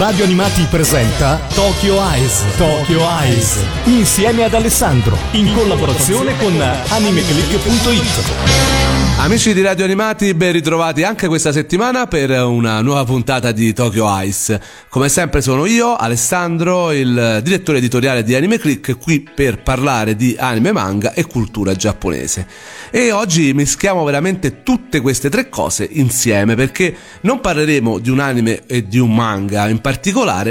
Radio Animati presenta Tokyo Eyes. Tokyo Eyes. Insieme ad Alessandro. In collaborazione con animeclick.it. Amici di Radio Animati, ben ritrovati anche questa settimana per una nuova puntata di Tokyo Ice. Come sempre sono io, Alessandro, il direttore editoriale di Anime Click, qui per parlare di anime, manga e cultura giapponese. E oggi mischiamo veramente tutte queste tre cose insieme perché non parleremo di un anime e di un manga in particolare,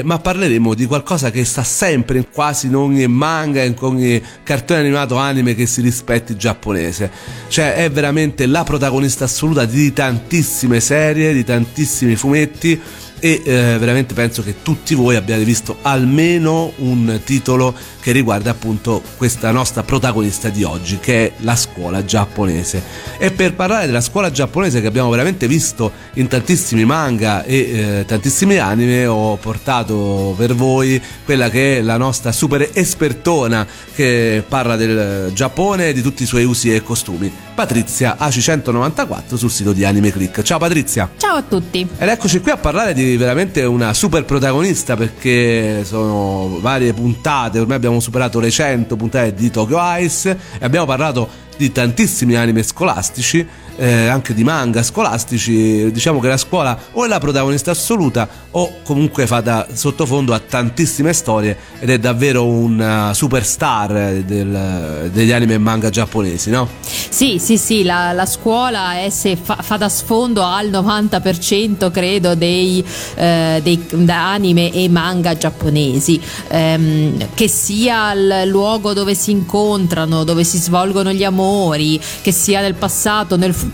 ma parleremo di qualcosa che sta sempre quasi in ogni manga, in ogni cartone animato anime che si rispetti giapponese. Cioè è veramente la protagonista assoluta di tantissime serie, di tantissimi fumetti e eh, veramente penso che tutti voi abbiate visto almeno un titolo che riguarda appunto questa nostra protagonista di oggi che è la scuola giapponese. E per parlare della scuola giapponese che abbiamo veramente visto in tantissimi manga e eh, tantissimi anime ho portato per voi quella che è la nostra super espertona che parla del Giappone e di tutti i suoi usi e costumi Patrizia AC194 sul sito di Anime Click. Ciao Patrizia. Ciao a tutti. Ed eccoci qui a parlare di veramente una super protagonista perché sono varie puntate, ormai abbiamo superato le 100 puntate di Tokyo Ice e abbiamo parlato di tantissimi anime scolastici, eh, anche di manga scolastici, diciamo che la scuola o è la protagonista assoluta o comunque fa da sottofondo a tantissime storie ed è davvero un superstar del, degli anime e manga giapponesi, no? Sì, sì, sì, la, la scuola è, fa, fa, da sfondo al 90% credo dei, eh, dei anime e manga giapponesi, ehm, che sia il luogo dove si incontrano, dove si svolgono gli amori, che sia nel passato, nel futuro,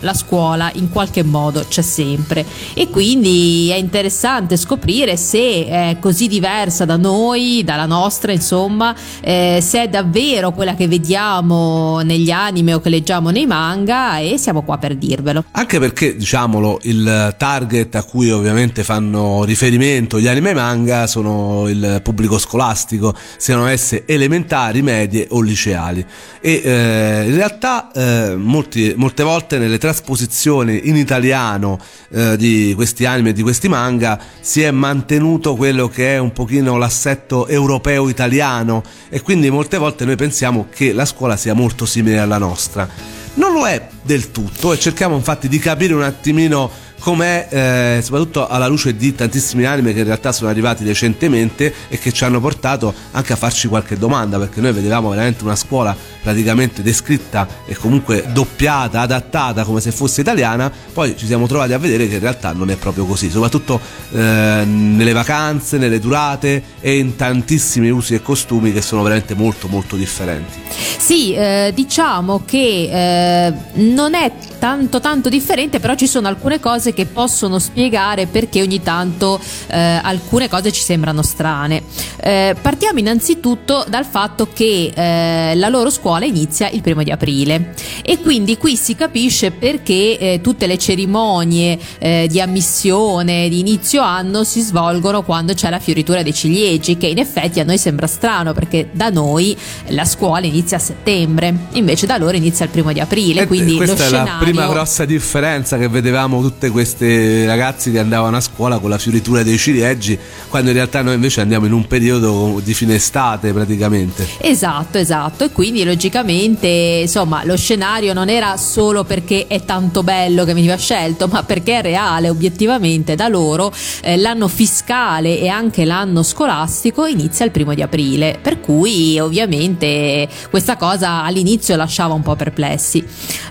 la scuola in qualche modo c'è sempre. E quindi è interessante scoprire se è così diversa da noi, dalla nostra, insomma, eh, se è davvero quella che vediamo negli anime o che leggiamo nei manga e siamo qua per dirvelo. Anche perché, diciamolo, il target a cui ovviamente fanno riferimento gli anime manga sono il pubblico scolastico, siano esse elementari, medie o liceali. E eh, in realtà eh, molti, molte volte nelle trasposizioni in italiano eh, di questi anime e di questi manga si è mantenuto quello che è un pochino l'assetto europeo italiano e quindi molte volte noi pensiamo che la scuola sia molto simile alla nostra. Non lo è del tutto e cerchiamo infatti di capire un attimino com'è eh, soprattutto alla luce di tantissimi anime che in realtà sono arrivati recentemente e che ci hanno portato anche a farci qualche domanda perché noi vedevamo veramente una scuola praticamente descritta e comunque doppiata, adattata come se fosse italiana poi ci siamo trovati a vedere che in realtà non è proprio così soprattutto eh, nelle vacanze, nelle durate e in tantissimi usi e costumi che sono veramente molto molto differenti. Sì, eh, diciamo che eh, non è tanto tanto differente però ci sono alcune cose che possono spiegare perché ogni tanto eh, alcune cose ci sembrano strane. Eh, partiamo innanzitutto dal fatto che eh, la loro scuola inizia il primo di aprile e quindi qui si capisce perché eh, tutte le cerimonie eh, di ammissione di inizio anno si svolgono quando c'è la fioritura dei ciliegi, che in effetti a noi sembra strano perché da noi la scuola inizia a settembre, invece da loro inizia il primo di aprile. E quindi lo scenario... prima grossa differenza che vedevamo tutte questi ragazzi che andavano a scuola con la fioritura dei ciliegi, quando in realtà noi invece andiamo in un periodo di fine estate praticamente. Esatto, esatto, e quindi logicamente insomma lo scenario non era solo perché è tanto bello che veniva scelto, ma perché è reale, obiettivamente da loro eh, l'anno fiscale e anche l'anno scolastico inizia il primo di aprile, per cui ovviamente questa cosa all'inizio lasciava un po' perplessi.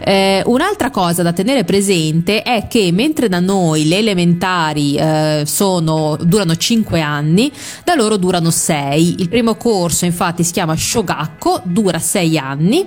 Eh, un'altra cosa da tenere presente è che mentre da noi le elementari eh, sono, durano 5 anni, da loro durano 6. Il primo corso infatti si chiama Shogakko, dura 6 anni,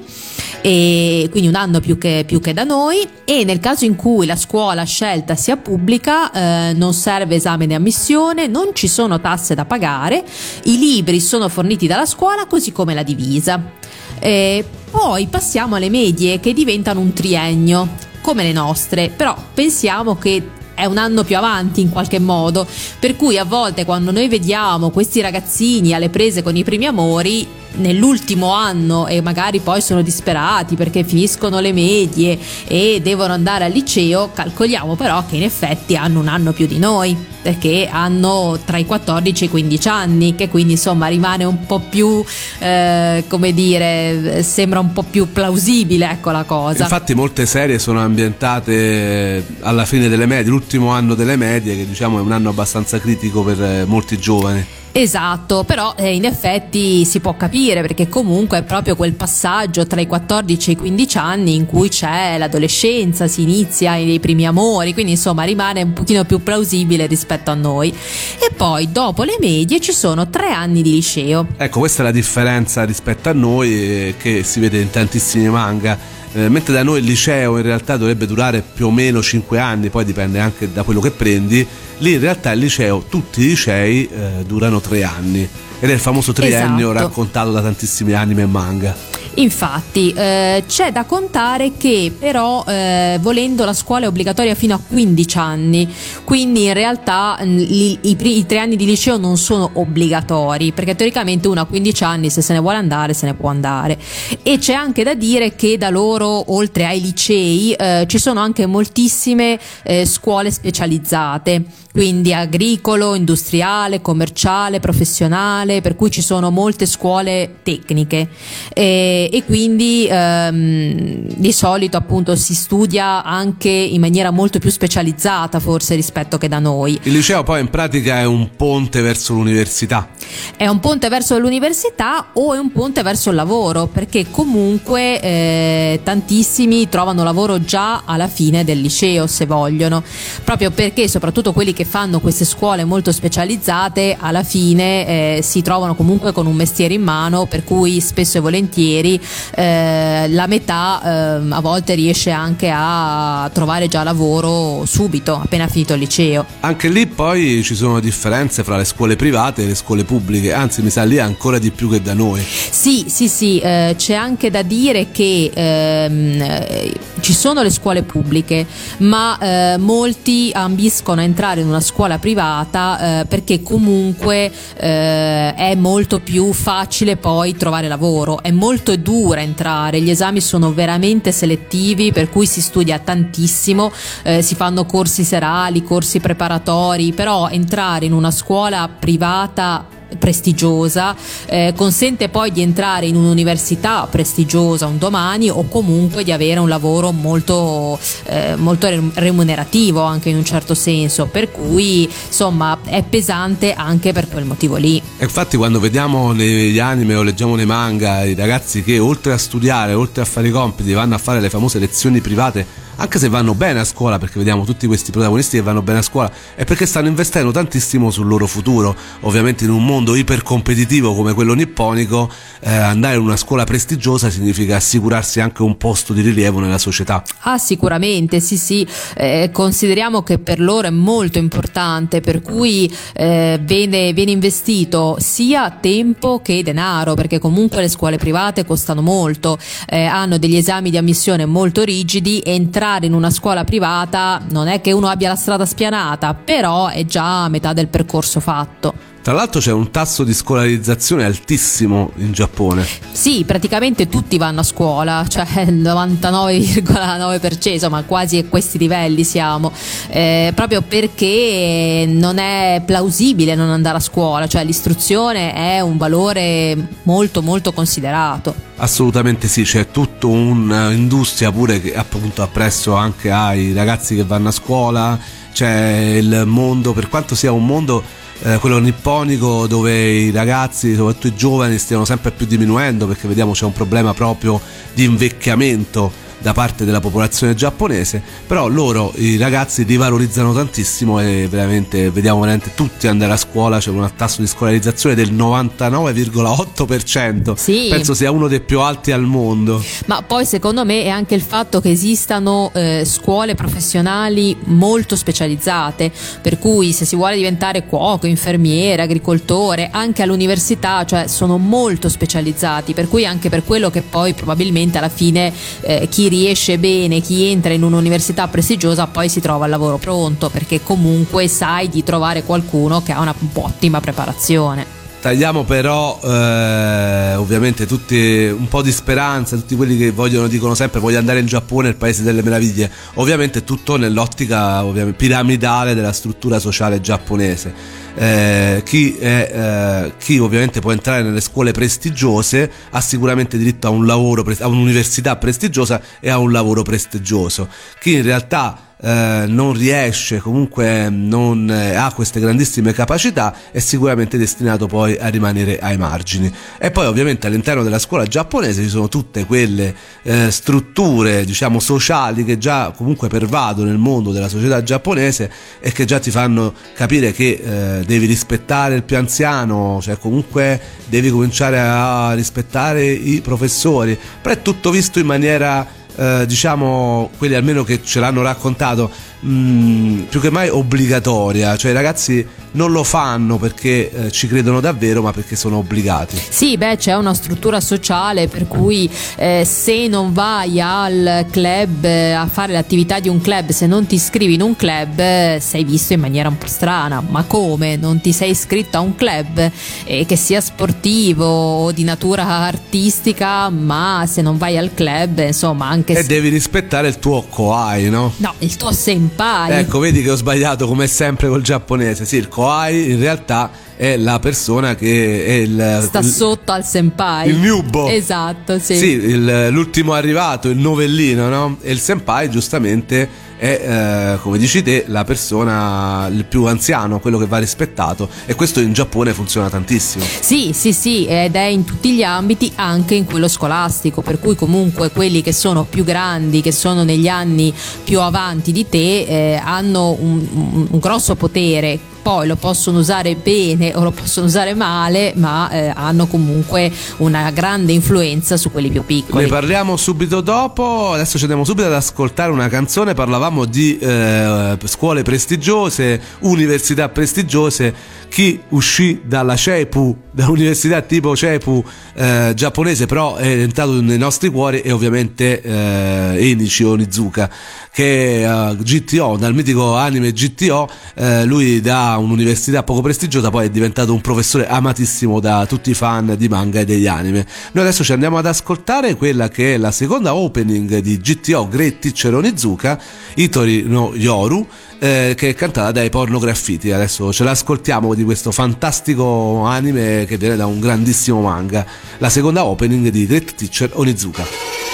quindi un anno più che, più che, da noi e nel caso in cui la scuola scelta sia pubblica eh, non serve esame di ammissione, non ci sono tasse da pagare, i libri sono forniti dalla scuola così come la divisa. E poi passiamo alle medie che diventano un triennio come le nostre, però pensiamo che è un anno più avanti in qualche modo, per cui a volte quando noi vediamo questi ragazzini alle prese con i primi amori nell'ultimo anno e magari poi sono disperati perché finiscono le medie e devono andare al liceo, calcoliamo però che in effetti hanno un anno più di noi perché hanno tra i 14 e i 15 anni che quindi insomma rimane un po' più eh, come dire sembra un po' più plausibile ecco la cosa. Infatti molte serie sono ambientate alla fine delle medie l'ultimo anno delle medie che diciamo è un anno abbastanza critico per eh, molti giovani Esatto, però eh, in effetti si può capire perché comunque è proprio quel passaggio tra i 14 e i 15 anni in cui c'è l'adolescenza, si inizia i primi amori, quindi insomma rimane un pochino più plausibile rispetto a noi. E poi dopo le medie ci sono tre anni di liceo. Ecco, questa è la differenza rispetto a noi eh, che si vede in tantissimi manga eh, mentre da noi il liceo in realtà dovrebbe durare più o meno 5 anni, poi dipende anche da quello che prendi, lì in realtà il liceo, tutti i licei eh, durano 3 anni ed è il famoso triennio esatto. raccontato da tantissimi anime e manga. Infatti eh, c'è da contare che però eh, volendo la scuola è obbligatoria fino a 15 anni, quindi in realtà mm, i, i, i, tre anni di liceo non sono obbligatori, perché teoricamente uno a 15 anni se se ne vuole andare se ne può andare. E c'è anche da dire che da loro, oltre ai licei, eh, ci sono anche moltissime eh, scuole specializzate. Quindi agricolo, industriale, commerciale, professionale, per cui ci sono molte scuole tecniche. E, e quindi ehm, di solito appunto si studia anche in maniera molto più specializzata forse rispetto che da noi. Il liceo poi in pratica è un ponte verso l'università. È un ponte verso l'università o è un ponte verso il lavoro perché comunque eh, tantissimi trovano lavoro già alla fine del liceo se vogliono, proprio perché soprattutto quelli che che fanno queste scuole molto specializzate alla fine eh, si trovano comunque con un mestiere in mano per cui spesso e volentieri eh, la metà eh, a volte riesce anche a trovare già lavoro subito appena finito il liceo. Anche lì poi ci sono differenze fra le scuole private e le scuole pubbliche, anzi mi sa lì ancora di più che da noi. Sì, sì, sì, eh, c'è anche da dire che ehm, ci sono le scuole pubbliche, ma eh, molti ambiscono a entrare in una scuola privata eh, perché comunque eh, è molto più facile poi trovare lavoro, è molto dura entrare, gli esami sono veramente selettivi per cui si studia tantissimo, eh, si fanno corsi serali, corsi preparatori, però entrare in una scuola privata prestigiosa, eh, consente poi di entrare in un'università prestigiosa un domani o comunque di avere un lavoro molto, eh, molto remunerativo anche in un certo senso, per cui insomma è pesante anche per quel motivo lì. E infatti quando vediamo negli anime o leggiamo nei manga i ragazzi che oltre a studiare, oltre a fare i compiti, vanno a fare le famose lezioni private anche se vanno bene a scuola, perché vediamo tutti questi protagonisti che vanno bene a scuola, è perché stanno investendo tantissimo sul loro futuro. Ovviamente in un mondo ipercompetitivo come quello nipponico, eh, andare in una scuola prestigiosa significa assicurarsi anche un posto di rilievo nella società. Ah, sicuramente, sì, sì. Eh, consideriamo che per loro è molto importante, per cui eh, viene, viene investito sia tempo che denaro, perché comunque le scuole private costano molto, eh, hanno degli esami di ammissione molto rigidi entrare entrare in una scuola privata non è che uno abbia la strada spianata, però è già metà del percorso fatto. Tra l'altro c'è un tasso di scolarizzazione altissimo in Giappone. Sì, praticamente tutti vanno a scuola, cioè il 99,9%, insomma quasi a questi livelli siamo, eh, proprio perché non è plausibile non andare a scuola, cioè l'istruzione è un valore molto molto considerato. Assolutamente sì, c'è tutta un'industria pure che appunto appresso anche ai ragazzi che vanno a scuola, c'è il mondo, per quanto sia un mondo eh, quello nipponico dove i ragazzi, soprattutto i giovani, stiano sempre più diminuendo perché vediamo c'è un problema proprio di invecchiamento da parte della popolazione giapponese, però loro, i ragazzi, rivalorizzano tantissimo e veramente vediamo veramente tutti andare a scuola, c'è un tasso di scolarizzazione del 99,8%, sì. penso sia uno dei più alti al mondo. Ma poi secondo me è anche il fatto che esistano eh, scuole professionali molto specializzate, per cui se si vuole diventare cuoco, infermiere, agricoltore, anche all'università, cioè sono molto specializzati, per cui anche per quello che poi probabilmente alla fine eh, chi riesce bene, chi entra in un'università prestigiosa poi si trova il lavoro pronto perché comunque sai di trovare qualcuno che ha una ottima preparazione. tagliamo però eh, ovviamente tutti un po' di speranza, tutti quelli che vogliono, dicono sempre voglio andare in Giappone, il paese delle meraviglie, ovviamente tutto nell'ottica piramidale della struttura sociale giapponese. Eh, chi, è, eh, chi, ovviamente può entrare nelle scuole prestigiose ha sicuramente diritto a un lavoro, a un'università prestigiosa e a un lavoro prestigioso. Chi in realtà eh, non riesce, comunque non eh, ha queste grandissime capacità, è sicuramente destinato poi a rimanere ai margini. E poi ovviamente all'interno della scuola giapponese ci sono tutte quelle eh, strutture, diciamo, sociali che già comunque pervadono nel mondo della società giapponese e che già ti fanno capire che eh, devi rispettare il più anziano, cioè comunque devi cominciare a rispettare i professori. Però è tutto visto in maniera eh, diciamo quelli almeno che ce l'hanno raccontato mh, mm, più che mai obbligatoria. Cioè i ragazzi non lo fanno perché eh, ci credono davvero ma perché sono obbligati sì beh c'è una struttura sociale per cui eh, se non vai al club eh, a fare l'attività di un club se non ti iscrivi in un club eh, sei visto in maniera un po' strana ma come non ti sei iscritto a un club che sia sportivo o di natura artistica ma se non vai al club insomma anche e devi rispettare il tuo koai, no? No, il tuo senpai. Ecco, vedi che ho sbagliato come sempre col giapponese. Sì, il koai in realtà è la persona che è il, sta sotto al senpai. Il nubo. Esatto, sì. Sì, il, l'ultimo arrivato, il novellino, no? E il senpai giustamente è, eh, come dici te, la persona, il più anziano, quello che va rispettato e questo in Giappone funziona tantissimo. Sì, sì, sì, ed è in tutti gli ambiti, anche in quello scolastico, per cui comunque quelli che sono più grandi, che sono negli anni più avanti di te, eh, hanno un, un, un grosso potere poi lo possono usare bene o lo possono usare male, ma eh, hanno comunque una grande influenza su quelli più piccoli. Ne parliamo subito dopo, adesso ci andiamo subito ad ascoltare una canzone, parlavamo di eh, scuole prestigiose, università prestigiose. Chi uscì dalla CEPU, dall'università tipo CEPU eh, giapponese, però è entrato nei nostri cuori è ovviamente eh, Enichi Onizuka, che uh, eh, GTO, dal mitico anime GTO, eh, lui da un'università poco prestigiosa poi è diventato un professore amatissimo da tutti i fan di manga e degli anime. Noi adesso ci andiamo ad ascoltare quella che è la seconda opening di GTO Great Teacher Onizuka, Itori no Yoru, eh, che è cantata dai pornograffiti. Adesso ce l'ascoltiamo di questo fantastico anime che viene da un grandissimo manga. La seconda opening di Great Teacher Onizuka.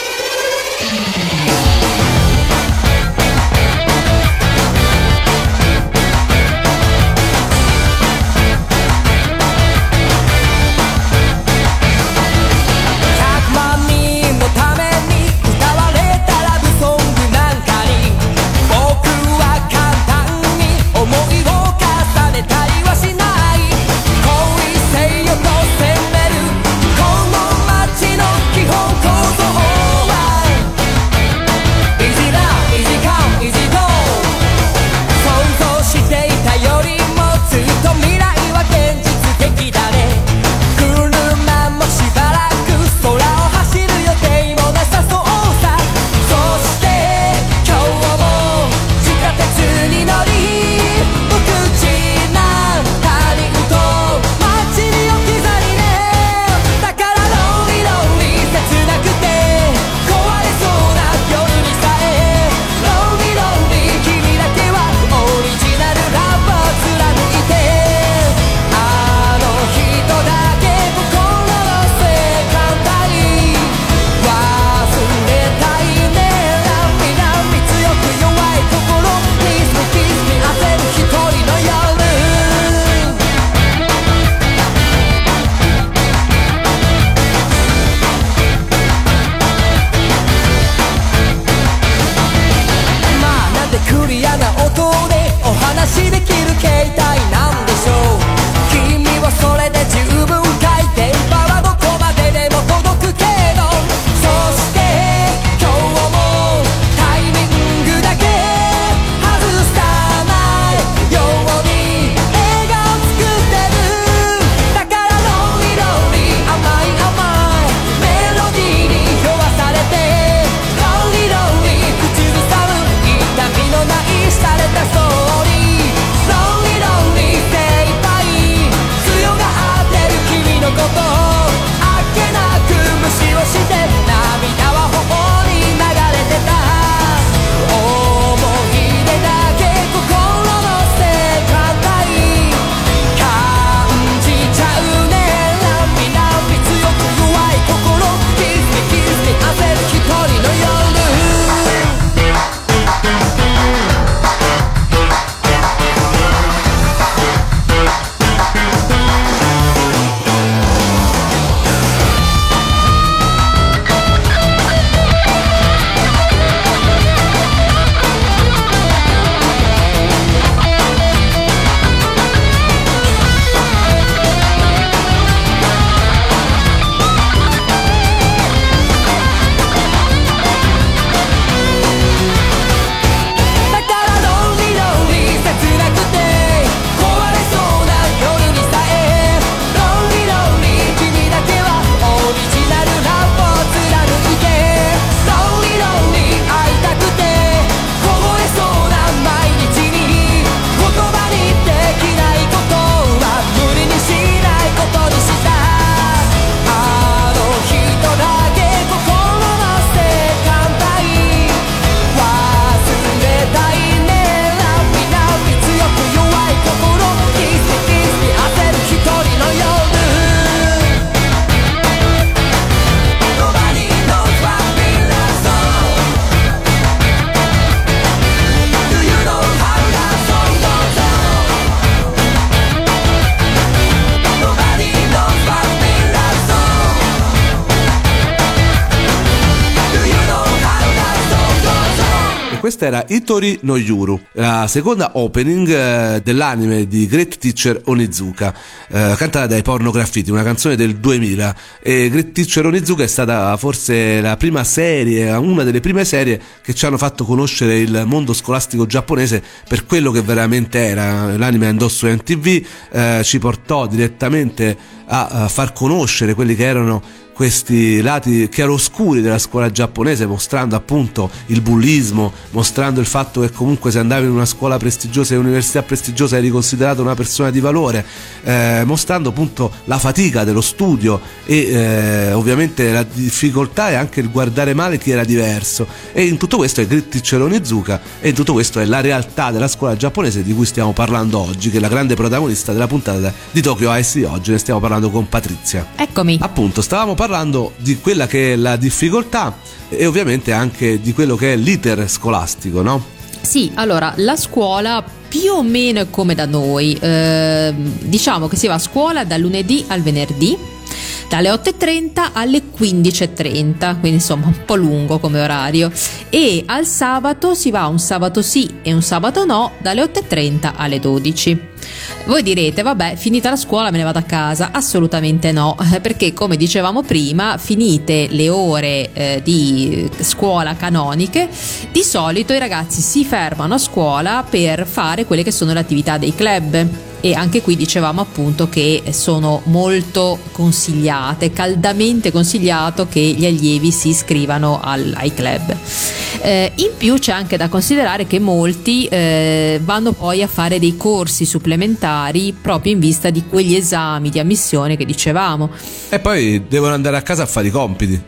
Era Itori no Yuru, la seconda opening eh, dell'anime di Great Teacher Onizuka, eh, cantata dai Porno Graffiti, una canzone del 2000. E Great Teacher Onizuka è stata forse la prima serie, una delle prime serie che ci hanno fatto conoscere il mondo scolastico giapponese per quello che veramente era. L'anime andò su MTV, eh, ci portò direttamente a far conoscere quelli che erano questi lati chiaroscuri della scuola giapponese, mostrando appunto il bullismo, mostrando il fatto che comunque se andavi in una scuola prestigiosa e un'università prestigiosa eri considerato una persona di valore, eh, mostrando appunto la fatica dello studio e eh, ovviamente la difficoltà e anche il guardare male chi era diverso. E in tutto questo è Grit Onizuka e in tutto questo è la realtà della scuola giapponese di cui stiamo parlando oggi, che è la grande protagonista della puntata di Tokyo di oggi, ne stiamo parlando con Patrizia. Eccomi. Appunto, stavamo parlando parlando di quella che è la difficoltà e ovviamente anche di quello che è l'iter scolastico, no? Sì, allora la scuola più o meno è come da noi, eh, diciamo che si va a scuola dal lunedì al venerdì dalle 8.30 alle 15.30, quindi insomma un po' lungo come orario. E al sabato si va un sabato sì e un sabato no, dalle 8.30 alle 12. Voi direte, vabbè, finita la scuola me ne vado a casa? Assolutamente no, perché come dicevamo prima, finite le ore eh, di scuola canoniche, di solito i ragazzi si fermano a scuola per fare quelle che sono le attività dei club e anche qui dicevamo appunto che sono molto consigliate, caldamente consigliato che gli allievi si iscrivano al, ai club. Eh, in più c'è anche da considerare che molti eh, vanno poi a fare dei corsi supplementari proprio in vista di quegli esami di ammissione che dicevamo. E poi devono andare a casa a fare i compiti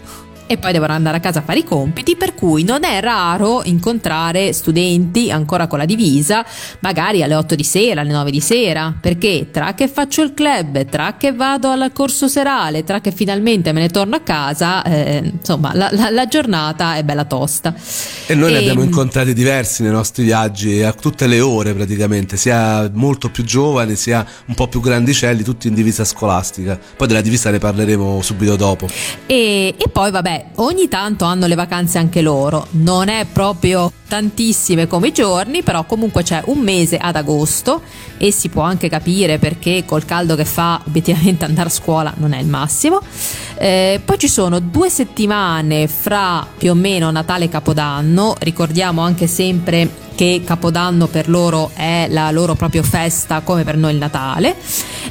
e poi devono andare a casa a fare i compiti, per cui non è raro incontrare studenti ancora con la divisa, magari alle 8 di sera, alle 9 di sera, perché tra che faccio il club, tra che vado al corso serale, tra che finalmente me ne torno a casa, eh, insomma, la, la, la, giornata è bella tosta. E noi e, ne abbiamo incontrati diversi nei nostri viaggi, a tutte le ore praticamente, sia molto più giovani, sia un po' più grandicelli, tutti in divisa scolastica. Poi della divisa ne parleremo subito dopo. E, e poi vabbè, ogni tanto hanno le vacanze anche loro, non è proprio tantissime come giorni, però comunque c'è un mese ad agosto e si può anche capire perché col caldo che fa obiettivamente andare a scuola non è il massimo. Eh, poi ci sono due settimane fra più o meno Natale e Capodanno, ricordiamo anche sempre che Capodanno per loro è la loro propria festa come per noi il Natale.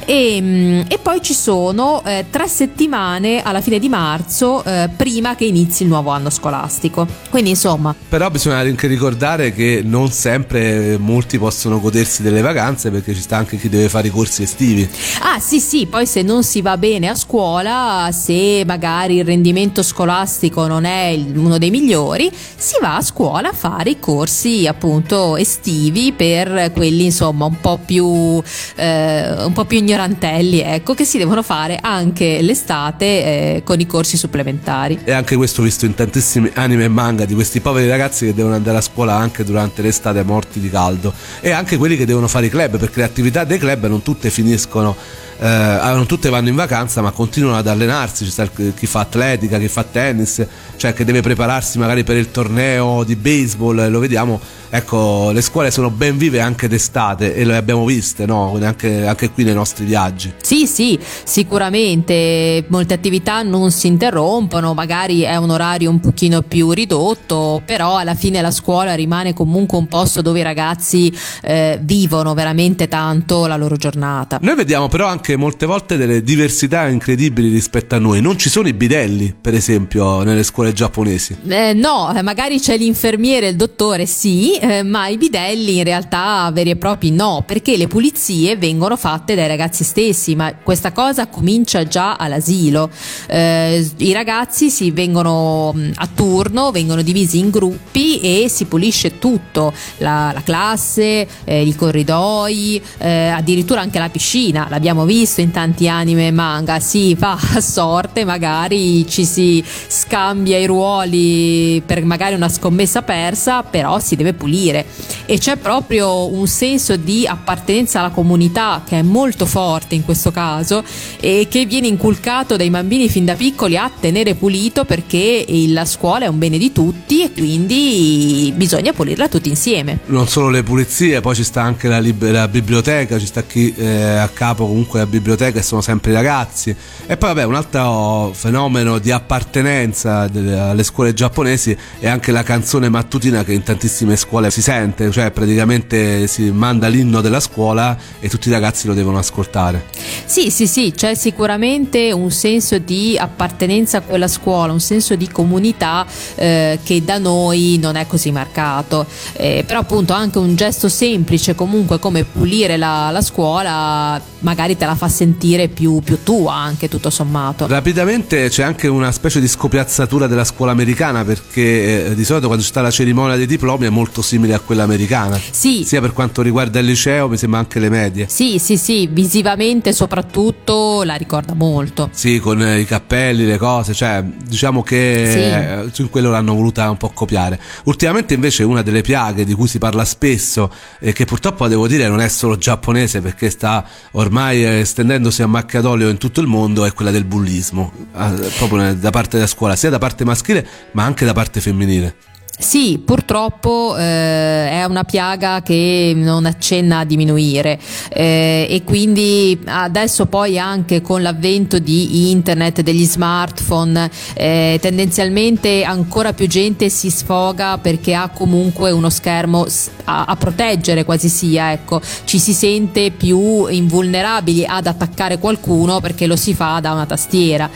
E, mm, e poi ci sono eh, tre settimane alla fine di marzo eh, prima che inizi il nuovo anno scolastico. Quindi insomma però bisogna anche ricordare che non sempre molti possono godersi delle vacanze perché ci sta anche chi deve fare i corsi estivi. Ah sì sì poi se non si va bene a scuola se magari il rendimento scolastico non è uno dei migliori si va a scuola a fare i corsi appunto appunto estivi per quelli insomma un po' più, eh, un po più ignorantelli ecco che si devono fare anche l'estate eh, con i corsi supplementari e anche questo visto in tantissimi anime e manga di questi poveri ragazzi che devono andare a scuola anche durante l'estate morti di caldo. E anche quelli che devono fare i club perché le attività dei club non tutte finiscono eh, non tutte vanno in vacanza ma continuano ad allenarsi, ci sta chi fa atletica, chi fa tennis, cioè che deve prepararsi magari per il torneo di baseball, lo vediamo ecco, le scuole sono ben vive anche d'estate e le abbiamo viste, no? anche, anche, qui nei nostri viaggi. Sì, sì, sicuramente molte attività non si interrompono, magari è un orario un pochino più ridotto, però alla fine la scuola rimane comunque un posto dove i ragazzi eh, vivono veramente tanto la loro giornata. Noi vediamo però anche molte volte delle diversità incredibili rispetto a noi, non ci sono i bidelli, per esempio, nelle scuole giapponesi. Eh, no, magari c'è l'infermiere, il dottore, sì, eh, ma i bidelli in realtà veri e propri no, perché le pulizie vengono fatte dai ragazzi stessi, ma questa cosa comincia già all'asilo. Eh, I ragazzi si vengono mm, a turno, vengono divisi in gruppi e si pulisce tutto, la, la classe, eh, i corridoi, eh, addirittura anche la piscina, l'abbiamo vista visto in tanti anime e manga, si va a sorte, magari ci si scambia i ruoli per magari una scommessa persa, però si deve pulire e c'è proprio un senso di appartenenza alla comunità che è molto forte in questo caso e che viene inculcato dai bambini fin da piccoli a tenere pulito perché la scuola è un bene di tutti e quindi bisogna pulirla tutti insieme. Non solo le pulizie, poi ci sta anche la, lib- la biblioteca, ci sta chi eh, a capo comunque biblioteca e sono sempre i ragazzi. E poi vabbè un altro fenomeno di appartenenza alle scuole giapponesi è anche la canzone mattutina che in tantissime scuole si sente, cioè praticamente si manda l'inno della scuola e tutti i ragazzi lo devono ascoltare. Sì, sì, sì, c'è sicuramente un senso di appartenenza a quella scuola, un senso di comunità eh, che da noi non è così marcato. Eh, però appunto anche un gesto semplice comunque come pulire la, la scuola magari te la fa sentire più, più, tua anche tutto sommato. Rapidamente c'è anche una specie di scopiazzatura della scuola americana perché eh, di solito quando c'è la cerimonia dei diplomi è molto simile a quella americana. Sì. Sia per quanto riguarda il liceo, mi sembra anche le medie. Sì, sì, sì, visivamente soprattutto la ricorda molto. Sì, con eh, i cappelli, le cose, cioè diciamo che sì. eh, quello l'hanno voluta un po' copiare. Ultimamente invece una delle piaghe di cui si parla spesso e che purtroppo devo dire non è solo giapponese perché sta ormai ormai estendendosi a macchia d'olio in tutto il mondo è quella del bullismo, eh, proprio da parte della scuola, sia da parte maschile ma anche da parte femminile. Sì, purtroppo eh, è una piaga che non accenna a diminuire eh, e quindi adesso poi anche con l'avvento di internet, degli smartphone, eh, tendenzialmente ancora più gente si sfoga perché ha comunque uno schermo a, a, proteggere quasi sia, ecco, ci si sente più invulnerabili ad attaccare qualcuno perché lo si fa da una tastiera.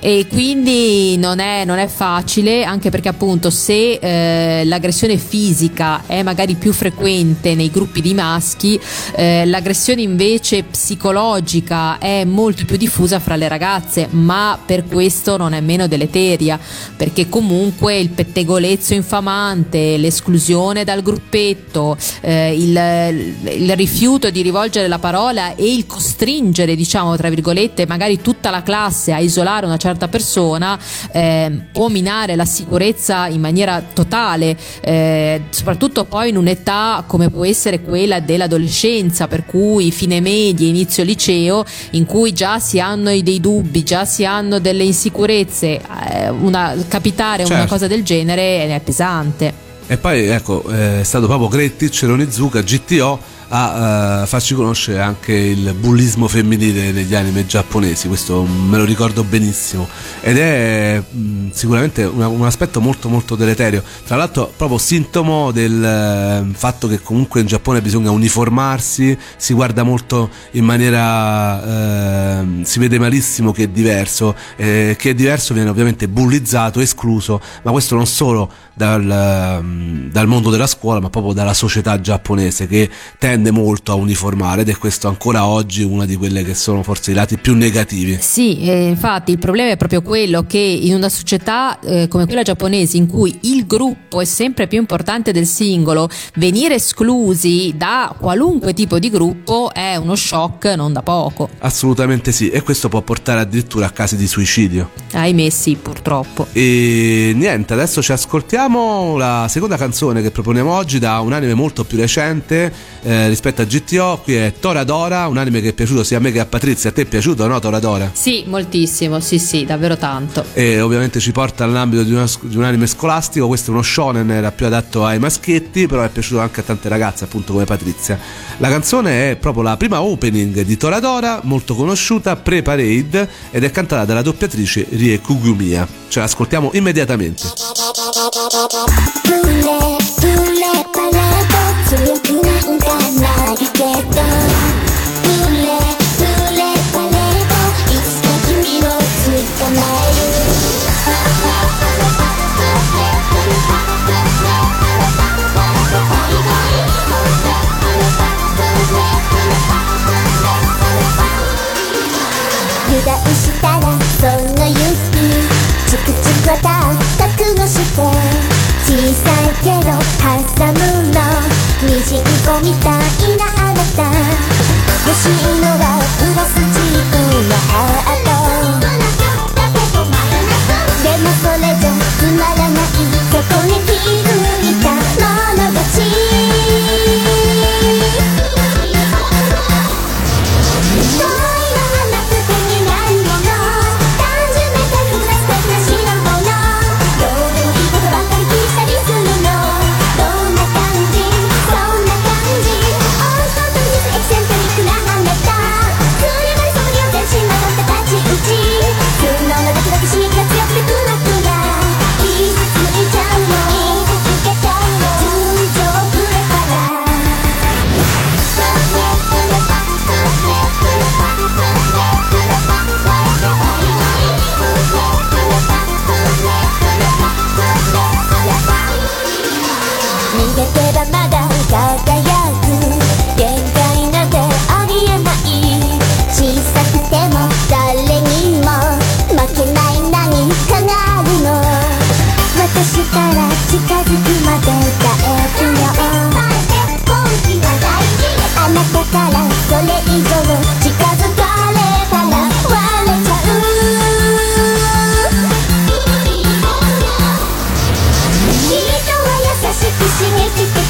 E quindi non è, non è facile anche perché appunto se eh, eh, l'aggressione fisica è magari più frequente nei gruppi di maschi, eh, l'aggressione invece psicologica è molto più diffusa fra le ragazze, ma per questo non è meno deleteria, perché comunque il pettegolezzo infamante, l'esclusione dal gruppetto, eh, il, il rifiuto di rivolgere la parola e il costringere, diciamo, tra virgolette, magari tutta la classe a isolare una certa persona, eh, può minare la sicurezza in maniera totale sociale, eh, soprattutto poi in un'età come può essere quella dell'adolescenza, per cui fine media, inizio liceo, in cui già si hanno dei dubbi, già si hanno delle insicurezze, eh, una, capitare certo. una cosa del genere è pesante. E poi ecco, è stato proprio Gretti, Ceronizuka, GTO a uh, farci conoscere anche il bullismo femminile negli anime giapponesi, questo me lo ricordo benissimo. Ed è mh, sicuramente una, un aspetto molto molto deleterio, tra l'altro proprio sintomo del uh, fatto che comunque in Giappone bisogna uniformarsi, si guarda molto in maniera, uh, si vede malissimo che è diverso, eh, che è diverso viene ovviamente bullizzato, escluso, ma questo non solo dal, dal mondo della scuola ma proprio dalla società giapponese che tende tende molto a uniformare ed è questo ancora oggi una di quelle che sono forse i lati più negativi. Sì, eh, infatti il problema è proprio quello che in una società eh, come quella giapponese in cui il gruppo è sempre più importante del singolo, venire esclusi da qualunque tipo di gruppo è uno shock non da poco. Assolutamente sì, e questo può portare addirittura a casi di suicidio. Ahimè sì, purtroppo. E niente, adesso ci ascoltiamo la seconda canzone che proponiamo oggi da un anime molto più recente. Eh, rispetto a GTO, qui è Toradora, un anime che è piaciuto sia a me che a Patrizia. A te è piaciuto, no? Toradora? Sì, moltissimo, sì, sì, davvero tanto. E ovviamente ci porta nell'ambito di, di, un anime scolastico. Questo è uno shonen, era più adatto ai maschietti, però è piaciuto anche a tante ragazze, appunto come Patrizia. La canzone è proprio la prima opening di Toradora, molto conosciuta, pre-parade, ed è cantata dalla doppiatrice Rie Kugumiya. Ce l'ascoltiamo immediatamente. 強くなんかな いけどブレブレバレードいつか君を捕まえ to 近づくまで耐えきあなたからそれ以上近づかれたらわれちゃう人は優しく刺激的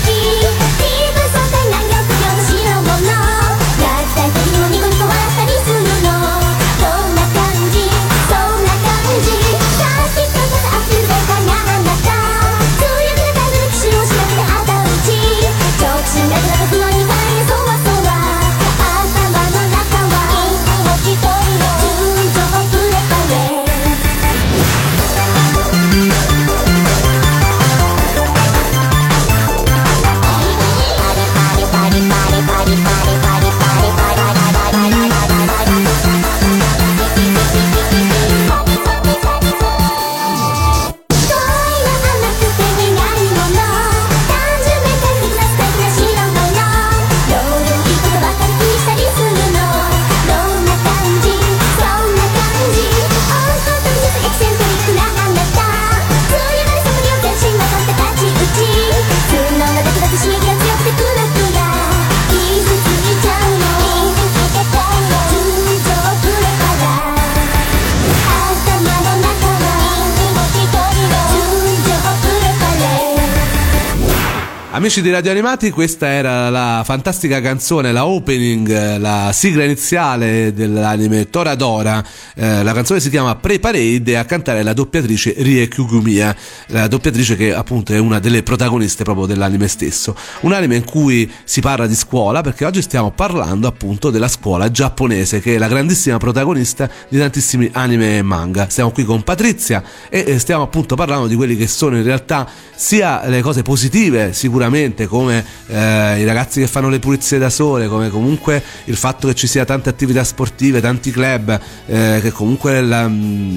Amici di Radio Animati, questa era la fantastica canzone, la opening, la sigla iniziale dell'anime Toradora. Eh, la canzone si chiama Pre-Parade e a cantare la doppiatrice Rie Kugumiya, la doppiatrice che appunto è una delle protagoniste proprio dell'anime stesso. Un anime in cui si parla di scuola perché oggi stiamo parlando appunto della scuola giapponese che è la grandissima protagonista di tantissimi anime e manga. Stiamo qui con Patrizia e stiamo appunto parlando di quelli che sono in realtà sia le cose positive sicuramente sicuramente come eh, i ragazzi che fanno le pulizie da sole, come comunque il fatto che ci sia tante attività sportive, tanti club, eh, che comunque la,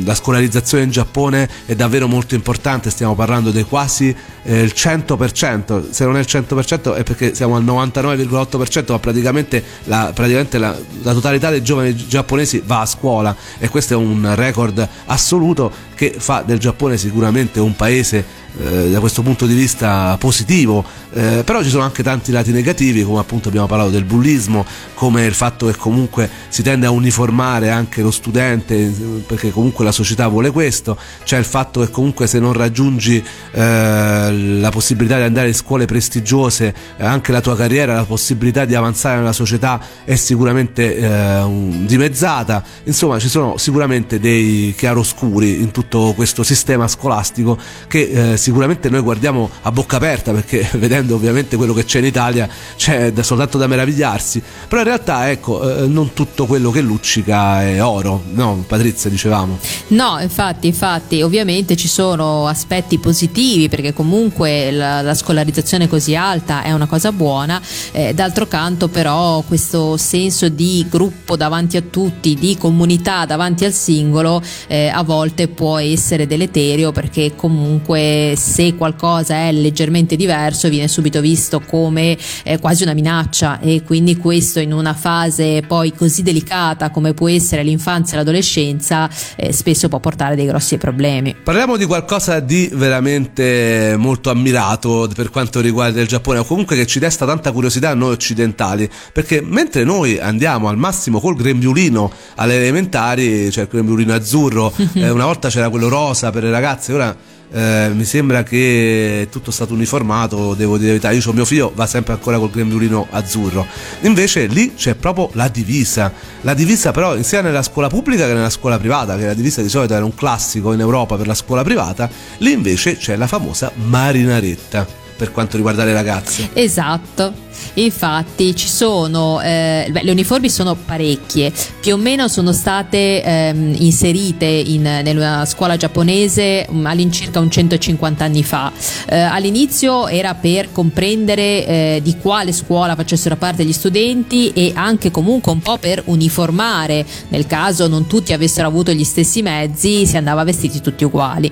la, scolarizzazione in Giappone è davvero molto importante, stiamo parlando di quasi eh, il 100%, se non è il 100% è perché siamo al 99,8%, ma praticamente, la, praticamente la, la totalità dei giovani giapponesi va a scuola. E questo è un record assoluto che fa del Giappone sicuramente un paese eh, da questo punto di vista positivo, eh, però ci sono anche tanti lati negativi, come appunto abbiamo parlato del bullismo, come il fatto che comunque si tende a uniformare anche lo studente, perché comunque la società vuole questo, c'è il fatto che comunque se non raggiungi eh, la possibilità di andare in scuole prestigiose, eh, anche la tua carriera, la possibilità di avanzare nella società è sicuramente eh, dimezzata, insomma ci sono sicuramente dei chiaroscuri in tutto questo sistema scolastico che sicuramente noi guardiamo a bocca aperta perché vedendo ovviamente quello che c'è in Italia c'è soltanto da meravigliarsi, però in realtà ecco eh, non tutto quello che luccica è oro, no Patrizia dicevamo? No, infatti, infatti ovviamente ci sono aspetti positivi perché comunque la, la scolarizzazione così alta è una cosa buona, eh, d'altro canto però questo senso di gruppo davanti a tutti, di comunità davanti al singolo eh, a volte può essere deleterio perché comunque se qualcosa è leggermente diverso viene subito visto come eh, quasi una minaccia e quindi questo in una fase poi così delicata come può essere l'infanzia e l'adolescenza eh, spesso può portare dei grossi problemi. Parliamo di qualcosa di veramente molto ammirato per quanto riguarda il Giappone o comunque che ci desta tanta curiosità a noi occidentali perché mentre noi andiamo al massimo col grembiulino alle elementari, cioè il grembiulino azzurro, eh, una volta c'era quello rosa per le ragazze, ora eh, mi sembra che tutto è stato uniformato, devo dire la verità. Io ho mio figlio, va sempre ancora col grembiulino azzurro. Invece lì c'è proprio la divisa. La divisa, però, sia nella scuola pubblica che nella scuola privata, che la divisa di solito era un classico in Europa per la scuola privata, lì invece c'è la famosa marinaretta per quanto riguarda le ragazze. Esatto. Infatti ci sono, eh, beh, le uniformi sono parecchie, più o meno sono state ehm, inserite in, nella scuola giapponese um, all'incirca un 150 anni fa. Eh, all'inizio era per comprendere eh, di quale scuola facessero parte gli studenti e anche comunque un po' per uniformare, nel caso non tutti avessero avuto gli stessi mezzi, si andava vestiti tutti uguali.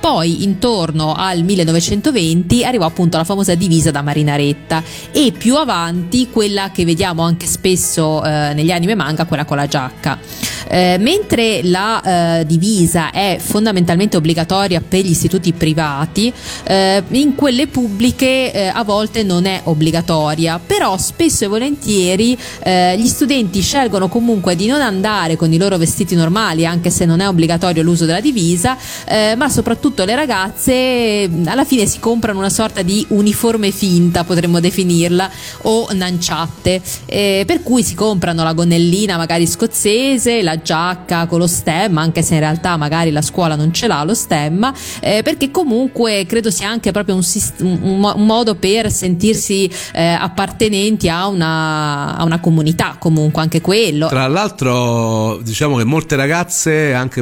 Poi intorno al 1920 arrivò appunto la famosa divisa da marinaretta e più avanti quella che vediamo anche spesso eh, negli anime manga, quella con la giacca. Eh, mentre la eh, divisa è fondamentalmente obbligatoria per gli istituti privati, eh, in quelle pubbliche eh, a volte non è obbligatoria, però spesso e volentieri eh, gli studenti scelgono comunque di non andare con i loro vestiti normali, anche se non è obbligatorio l'uso della divisa, ma soprattutto le ragazze alla fine si comprano una sorta di uniforme finta, potremmo definirla, o nanciatte, eh, per cui si comprano la gonnellina magari scozzese, la giacca con lo stemma, anche se in realtà magari la scuola non ce l'ha lo stemma, eh, perché comunque credo sia anche proprio un, un, un modo per sentirsi eh, appartenenti a una, a una, comunità, comunque anche quello. Tra l'altro diciamo che molte ragazze, anche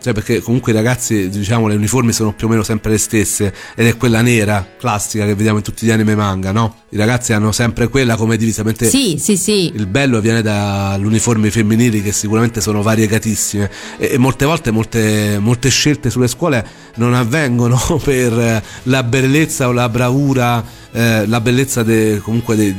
cioè perché comunque i ragazzi diciamo le uniformi sono più o meno sempre le stesse ed è quella nera classica che vediamo in tutti gli anime manga, no? I ragazzi hanno sempre quella come divisa, mentre sì, sì, sì. il bello viene dagli uniformi femminili che sicuramente sono variegatissime e, e molte volte molte, molte, scelte sulle scuole non avvengono per la bellezza o la bravura, eh, la bellezza de, comunque de,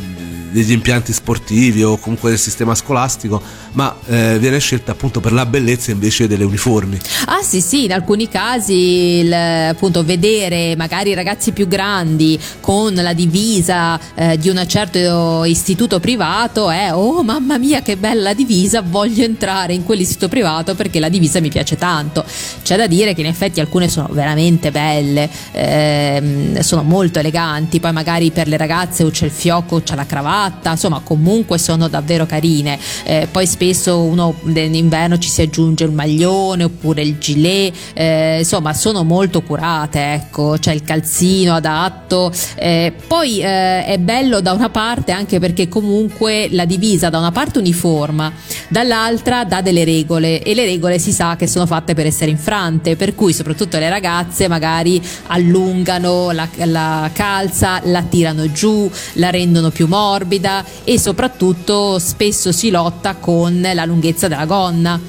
degli impianti sportivi o comunque del sistema scolastico, ma eh, viene scelta appunto per la bellezza invece delle uniformi. Ah sì sì, in alcuni casi il, appunto vedere magari ragazzi più grandi con la divisa eh, di un certo istituto privato è oh mamma mia che bella divisa, voglio entrare in quell'istituto privato perché la divisa mi piace tanto. C'è da dire che in effetti alcune sono veramente belle, ehm, sono molto eleganti, poi magari magari per le ragazze o c'è il fiocco o c'è la cravatta, insomma comunque sono davvero carine. Eh, poi spesso uno d'inverno ci si aggiunge il maglione oppure il gilet, eh, insomma sono molto curate, ecco, c'è il calzino adatto. Eh, poi eh, è bello da una parte anche perché comunque la divisa da una parte uniforma, dall'altra dà delle regole e le regole si sa che sono fatte per essere infrante, per cui soprattutto le ragazze magari allungano la, la calza, la tirano giù, la rendono più morbida e soprattutto spesso si lotta con la lunghezza della gonna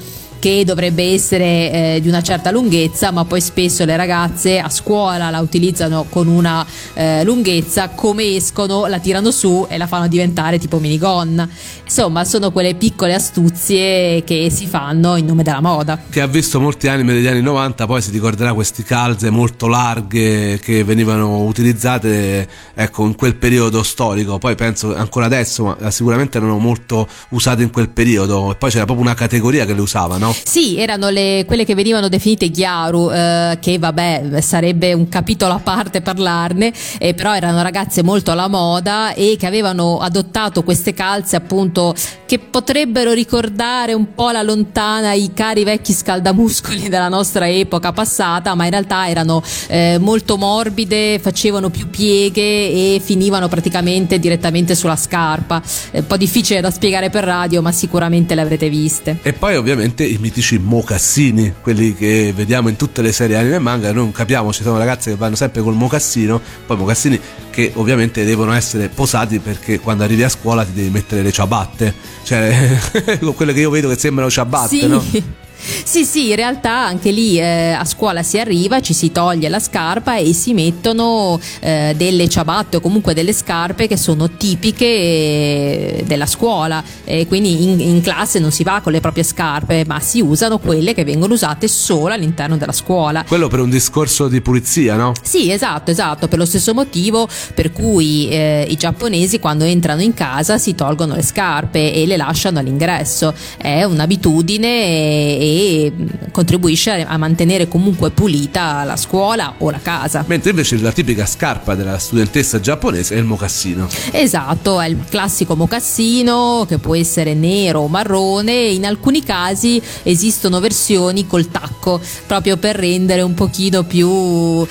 che dovrebbe essere eh, di una certa lunghezza, ma poi spesso le ragazze a scuola la utilizzano con una eh, lunghezza, come escono la tirano su e la fanno diventare tipo minigonna. Insomma, sono quelle piccole astuzie che si fanno in nome della moda. Che ha visto molti anime degli anni 90, poi si ricorderà queste calze molto larghe che venivano utilizzate ecco, in quel periodo storico. Poi penso ancora adesso, ma sicuramente erano molto usate in quel periodo. E poi c'era proprio una categoria che le usava, no? Sì, erano le, quelle che venivano definite ghiaru, eh, che vabbè sarebbe un capitolo a parte parlarne, eh, però erano ragazze molto alla moda e che avevano adottato queste calze appunto che potrebbero ricordare un po' la lontana i cari vecchi scaldamuscoli della nostra epoca passata, ma in realtà erano eh, molto morbide, facevano più pieghe e finivano praticamente direttamente sulla scarpa. È un po' difficile da spiegare per radio, ma sicuramente le avrete viste. E poi ovviamente i mitici mocassini, quelli che vediamo in tutte le serie anime e manga, noi non capiamo, ci sono ragazze che vanno sempre col mocassino, poi mocassini che ovviamente devono essere posati perché quando arrivi a scuola ti devi mettere le ciabatte, cioè quelle che io vedo che sembrano ciabatte, sì. no? Sì, sì, in realtà anche lì eh, a scuola si arriva, ci si toglie la scarpa e si mettono eh, delle ciabatte o comunque delle scarpe che sono tipiche eh, della scuola. E quindi in, in, classe non si va con le proprie scarpe, ma si usano quelle che vengono usate solo all'interno della scuola. Quello per un discorso di pulizia, no? Sì, esatto, esatto, per lo stesso motivo per cui eh, i giapponesi quando entrano in casa si tolgono le scarpe e le lasciano all'ingresso. È un'abitudine e contribuisce a mantenere comunque pulita la scuola o la casa. Mentre invece la tipica scarpa della studentessa giapponese è il mocassino. Esatto, è il classico mocassino che può essere nero o marrone, in alcuni casi esistono versioni col tacco, proprio per rendere un pochino più uh,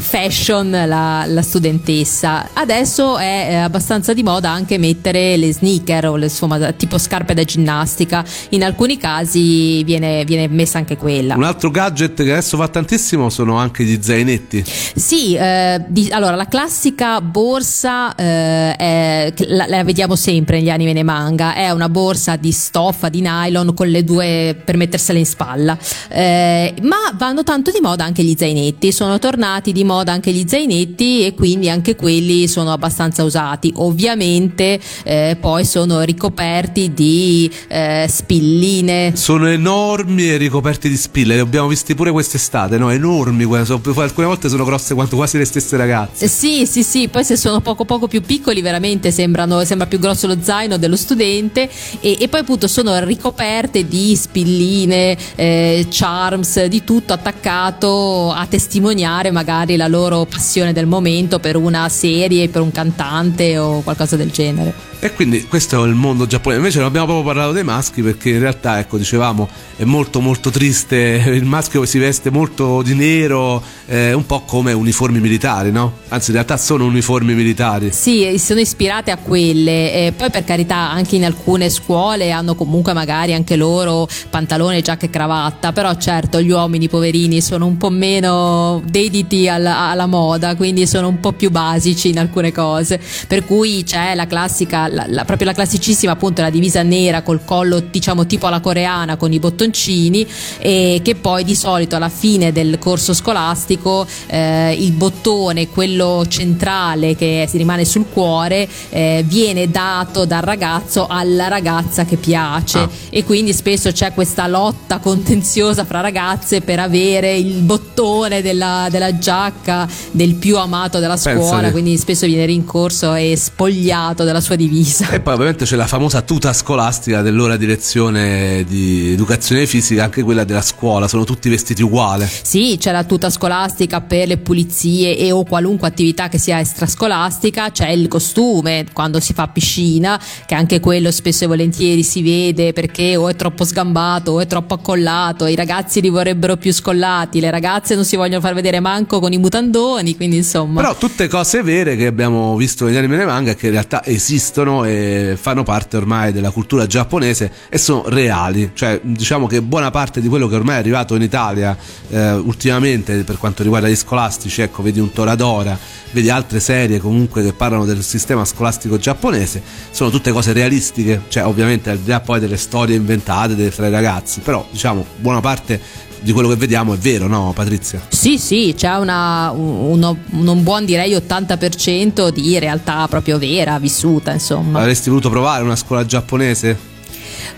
fashion la, la, studentessa. Adesso è eh, abbastanza di moda anche mettere le sneaker o le insomma, tipo scarpe da ginnastica, in alcuni casi viene viene, messa anche quella. Un altro gadget che adesso va tantissimo sono anche gli zainetti. Sì, eh, di, allora la classica borsa eh, è, la, la, vediamo sempre negli anime e nei manga, è una borsa di stoffa, di nylon con le due per mettersela in spalla, eh, ma vanno tanto di moda anche gli zainetti, sono tornati di moda anche gli zainetti e quindi anche quelli sono abbastanza usati. Ovviamente eh, poi sono ricoperti di eh, spilline. Sono enormi enormi ricoperti di spille. Li abbiamo visti pure quest'estate, no? Enormi. Alcune volte sono grosse quanto quasi le stesse ragazze. Eh, sì, sì, sì. Poi se sono poco poco più piccoli, veramente sembrano, sembra più grosso lo zaino dello studente. E, e poi appunto sono ricoperte di spilline, eh, charms, di tutto attaccato a testimoniare magari la loro passione del momento per una serie, per un cantante o qualcosa del genere. E quindi questo è il mondo giapponese. Invece non abbiamo proprio parlato dei maschi perché in realtà, ecco, dicevamo, è molto molto triste. Il maschio si veste molto di nero, eh, un po' come uniformi militari, no? Anzi, in realtà sono uniformi militari. Sì, sono ispirate a quelle. Eh, poi per carità, anche in alcune scuole hanno comunque magari anche loro pantalone, giacca e cravatta. Però certo, gli uomini poverini sono un po' meno dediti alla, alla moda, quindi sono un po' più basici in alcune cose. Per cui c'è la classica la, la, proprio la classicissima appunto la divisa nera col collo diciamo tipo alla coreana con i bottoncini e che poi di solito alla fine del corso scolastico eh, il bottone quello centrale che si rimane sul cuore eh, viene dato dal ragazzo alla ragazza che piace ah. e quindi spesso c'è questa lotta contenziosa fra ragazze per avere il bottone della, della giacca del più amato della scuola Pensate. quindi spesso viene rincorso e spogliato della sua divisa divisa. E poi ovviamente c'è la famosa tuta scolastica dell'ora di lezione di educazione fisica, anche quella della scuola, sono tutti vestiti uguali. Sì, c'è la tuta scolastica per le pulizie e o qualunque attività che sia extrascolastica, c'è il costume quando si fa piscina, che anche quello spesso e volentieri si vede perché o è troppo sgambato o è troppo accollato, i ragazzi li vorrebbero più scollati, le ragazze non si vogliono far vedere manco con i mutandoni, quindi insomma. Però tutte cose vere che abbiamo visto negli anime e manga che in realtà esistono e fanno parte ormai della cultura giapponese e sono reali, cioè diciamo che buona parte di quello che ormai è arrivato in Italia eh, ultimamente per quanto riguarda gli scolastici, ecco, vedi un Toradora, vedi altre serie comunque che parlano del sistema scolastico giapponese, sono tutte cose realistiche, cioè ovviamente al di là poi delle storie inventate dei, fra i ragazzi, però diciamo buona parte di quello che vediamo è vero, no Patrizia? Sì, sì, c'è una, uno, un buon direi 80% di realtà proprio vera, vissuta, insomma. Avresti voluto provare una scuola giapponese?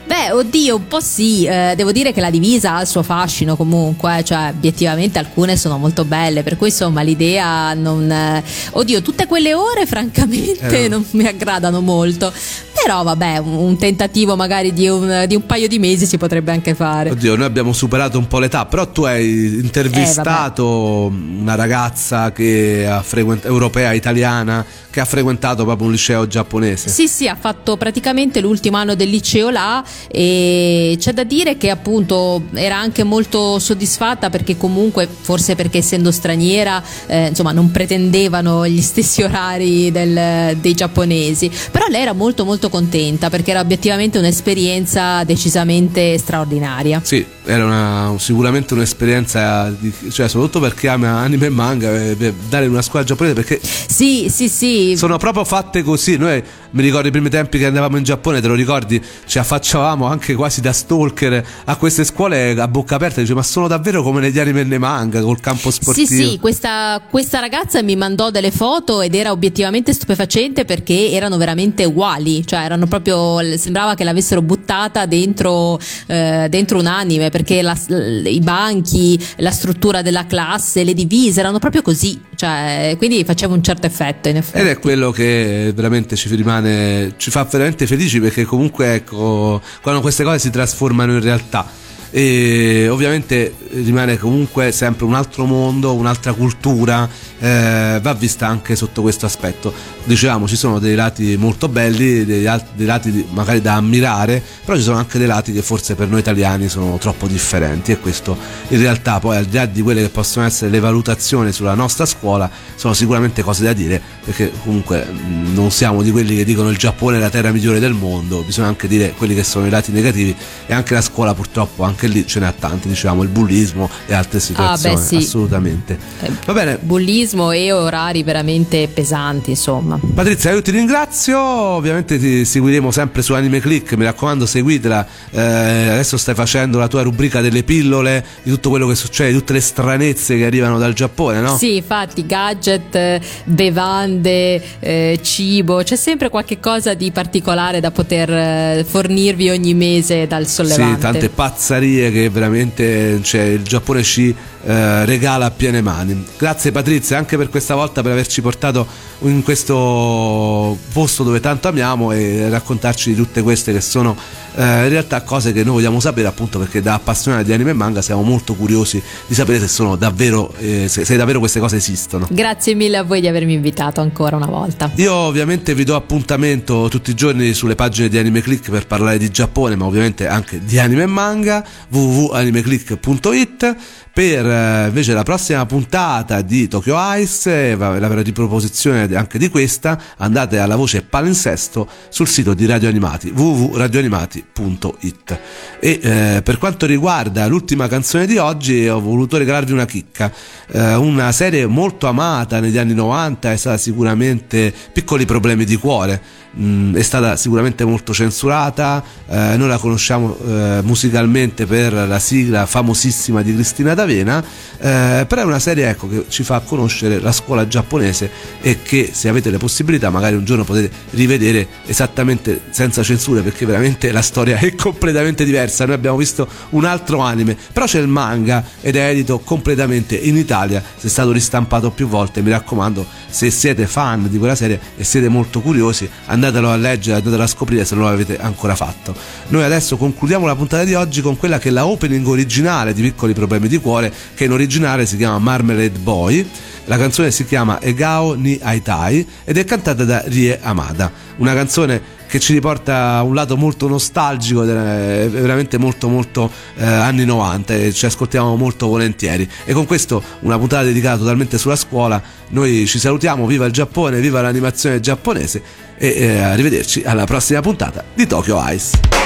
Beh, oddio, un po' sì, eh, devo dire che la divisa ha il suo fascino comunque, cioè obiettivamente alcune sono molto belle, per cui insomma l'idea non... Eh, oddio, tutte quelle ore francamente eh. non mi aggradano molto, però vabbè, un tentativo magari di un, di un, paio di mesi si potrebbe anche fare. Oddio, noi abbiamo superato un po' l'età, però tu hai intervistato eh, una ragazza che ha frequent- europea, italiana, che ha frequentato proprio un liceo giapponese. Sì, sì, ha fatto praticamente l'ultimo anno del liceo là e c'è da dire che appunto era anche molto soddisfatta perché comunque, forse perché essendo straniera, eh, insomma, non pretendevano gli stessi orari del, dei giapponesi, però lei era molto molto contenta perché era obiettivamente un'esperienza decisamente straordinaria. Sì, era una, sicuramente un'esperienza, di, cioè soprattutto perché ama anime e manga, eh, dare una scuola giapponese perché... Sì, sì, sì. Sono proprio fatte così, noi mi ricordo i primi tempi che andavamo in Giappone, te lo ricordi, ci affacciavamo anche quasi da stalker a queste scuole a bocca aperta, dice ma sono davvero come negli anime e nei manga, col campo sportivo. Sì, sì, questa, questa ragazza mi mandò delle foto ed era obiettivamente stupefacente perché erano veramente uguali, cioè erano proprio, sembrava che l'avessero buttata dentro, eh, dentro un anime perché la, i banchi, la struttura della classe, le divise erano proprio così, cioè, quindi faceva un certo effetto in effetti. Ed è quello che veramente ci rimane, ci fa veramente felici perché comunque ecco, quando queste cose si trasformano in realtà e ovviamente rimane comunque sempre un altro mondo, un'altra cultura, eh, va vista anche sotto questo aspetto. Dicevamo, ci sono dei lati molto belli, dei, dei, lati magari da ammirare, però ci sono anche dei lati che forse per noi italiani sono troppo differenti e questo in realtà poi al di là di quelle che possono essere le valutazioni sulla nostra scuola, sono sicuramente cose da dire, perché comunque non siamo di quelli che dicono il Giappone è la terra migliore del mondo, bisogna anche dire quelli che sono i lati negativi e anche la scuola purtroppo, anche lì ce n'è tanti, diciamo, il bullismo e altre situazioni, ah, beh, sì. assolutamente. Eh, Va bene. Bullismo turismo e orari veramente pesanti, insomma. Patrizia, io ti ringrazio, ovviamente ti seguiremo sempre su Anime Click, mi raccomando seguitela, eh, adesso stai facendo la tua rubrica delle pillole, di tutto quello che succede, di tutte le stranezze che arrivano dal Giappone, no? Sì, infatti, gadget, bevande, eh, cibo, c'è sempre qualche cosa di particolare da poter eh, fornirvi ogni mese dal sollevante. Sì, tante pazzarie che veramente cioè, il Giappone ci eh, regala a piene mani. Grazie Patrizia anche per questa volta per averci portato in questo posto dove tanto amiamo e raccontarci di tutte queste che sono eh, in realtà cose che noi vogliamo sapere appunto perché da appassionati di anime e manga siamo molto curiosi di sapere se sono davvero eh, se, se, davvero queste cose esistono. Grazie mille a voi di avermi invitato ancora una volta. Io ovviamente vi do appuntamento tutti i giorni sulle pagine di Anime Click per parlare di Giappone, ma ovviamente anche di anime e manga www.animeclick.it per eh, invece la prossima puntata di Tokyo Ice, la riproposizione anche di questa, andate alla voce palinsesto sul sito di Radio Animati www.radioanimati.it e eh, per quanto riguarda l'ultima canzone di oggi ho voluto regalarvi una chicca, eh, una serie molto amata negli anni 90 è stata sicuramente Piccoli problemi di cuore mh, è stata sicuramente molto censurata, eh, noi la conosciamo eh, musicalmente per la sigla famosissima di Cristina D'Avena, eh, però è una serie ecco, che ci fa conoscere la scuola giapponese e che se avete le possibilità magari un giorno potete rivedere esattamente senza censure perché veramente la storia è completamente diversa, noi abbiamo visto un altro anime, però c'è il manga ed è edito completamente in Italia, se è stato ristampato più volte, mi raccomando se siete fan di quella serie e siete molto curiosi andate andatelo a leggere, andatelo a scoprire se non l'avete ancora fatto. Noi adesso concludiamo la puntata di oggi con quella che è la opening originale di Piccoli Problemi di Cuore, che in originale si chiama Marmalade Boy. La canzone si chiama Egao ni Aitai ed è cantata da Rie Amada, una canzone che ci riporta a un lato molto nostalgico, veramente molto molto eh, anni 90 e ci ascoltiamo molto volentieri. E con questo una puntata dedicata totalmente sulla scuola, noi ci salutiamo, viva il Giappone, viva l'animazione giapponese e eh, arrivederci alla prossima puntata di Tokyo Ice.